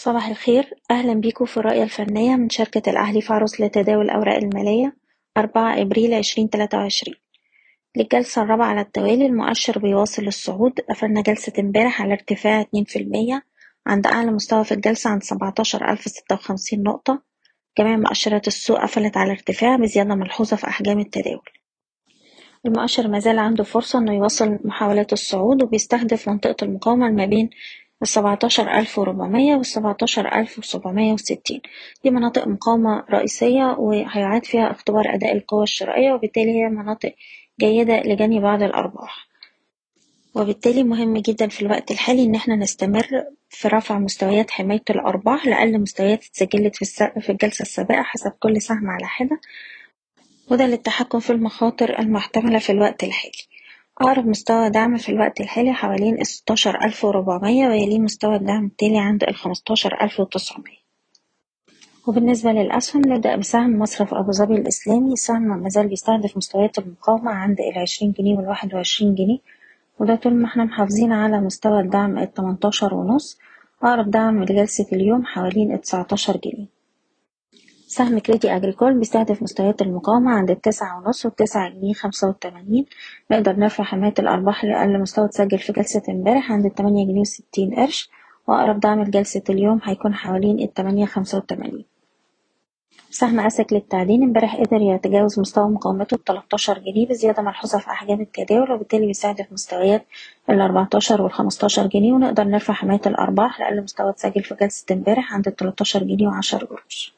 صباح الخير. أهلا بيكم في الرؤية الفنية من شركة الأهلي عروض لتداول الأوراق المالية أربعة إبريل عشرين تلاتة وعشرين. للجلسة الرابعة على التوالي المؤشر بيواصل الصعود قفلنا جلسة امبارح على ارتفاع اتنين في المية عند أعلى مستوى في الجلسة عند سبعتاشر ألف ستة وخمسين نقطة. جميع مؤشرات السوق قفلت على ارتفاع بزيادة ملحوظة في أحجام التداول. المؤشر مازال عنده فرصة إنه يواصل محاولات الصعود وبيستهدف منطقة المقاومة ما بين السبعتاشر ألف وربعمية والسبعتاشر ألف وسبعمية وستين دي مناطق مقاومة رئيسية وهيعاد فيها اختبار أداء القوى الشرائية وبالتالي هي مناطق جيدة لجني بعض الأرباح وبالتالي مهم جدا في الوقت الحالي إن إحنا نستمر في رفع مستويات حماية الأرباح لأقل مستويات اتسجلت في. في الجلسة السابقة حسب كل سهم على حدة وده للتحكم في المخاطر المحتملة في الوقت الحالي أقرب مستوى دعم في الوقت الحالي حوالين الستاشر ألف وربعمية ويليه مستوى الدعم التالي عند الخمستاشر ألف وتسعمية. وبالنسبة للأسهم نبدأ بسهم مصرف أبو ظبي الإسلامي السهم مازال بيستهدف مستويات المقاومة عند العشرين جنيه والواحد وعشرين جنيه وده طول ما إحنا محافظين على مستوى الدعم التمنتاشر ونص. أقرب دعم لجلسة اليوم حوالين التسعتاشر جنيه. سهم كريدي أجريكول بيستهدف مستويات المقاومة عند التسعة ونص والتسعة جنيه خمسة وتمانين. نقدر نرفع حماية الأرباح لأقل مستوى اتسجل في جلسة امبارح عند التمانية جنيه وستين قرش وأقرب دعم لجلسة اليوم هيكون حوالين التمانية خمسة وتمانين. سهم أسك للتعدين امبارح قدر يتجاوز مستوى مقاومته بتلاتاشر جنيه بزيادة ملحوظة في أحجام التداول وبالتالي بيستهدف مستويات الأربعتاشر والخمستاشر جنيه ونقدر نرفع حماية الأرباح لأقل مستوى اتسجل في جلسة امبارح عند التلاتاشر جنيه وعشر قروش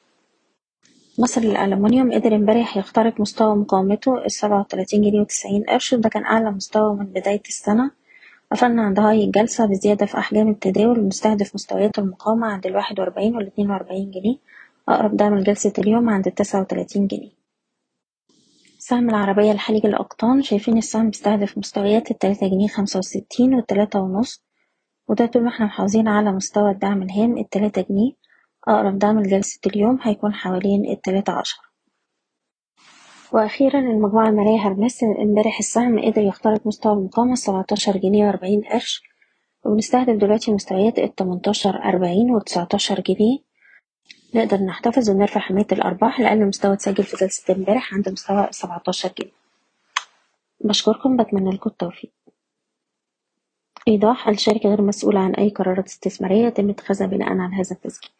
مصر للألمنيوم قدر امبارح يخترق مستوى مقاومته السبعة وتلاتين جنيه وتسعين قرش وده كان أعلى مستوى من بداية السنة. قفلنا عند هاي الجلسة بزيادة في أحجام التداول المستهدف مستويات المقاومة عند الواحد وأربعين والاتنين وأربعين جنيه. أقرب دعم لجلسة اليوم عند التسعة وتلاتين جنيه. سهم العربية لحليج الأقطان شايفين السهم بيستهدف مستويات التلاتة جنيه خمسة وستين والتلاتة ونص. وده طول ما إحنا محافظين على مستوى الدعم الهام التلاتة جنيه. أقرب دعم لجلسة اليوم هيكون حوالين التلاتة عشر. وأخيرا المجموعة المالية هرمس امبارح السهم قدر يخترق مستوى المقاومة السبعتاشر جنيه وأربعين قرش وبنستهدف دلوقتي مستويات التمنتاشر أربعين وتسعتاشر جنيه. نقدر نحتفظ ونرفع حماية الأرباح لأقل مستوى اتسجل في جلسة امبارح عند مستوى سبعتاشر جنيه. بشكركم بتمنى لكم التوفيق. إيضاح الشركة غير مسؤولة عن أي قرارات استثمارية يتم اتخاذها بناء على هذا التسجيل.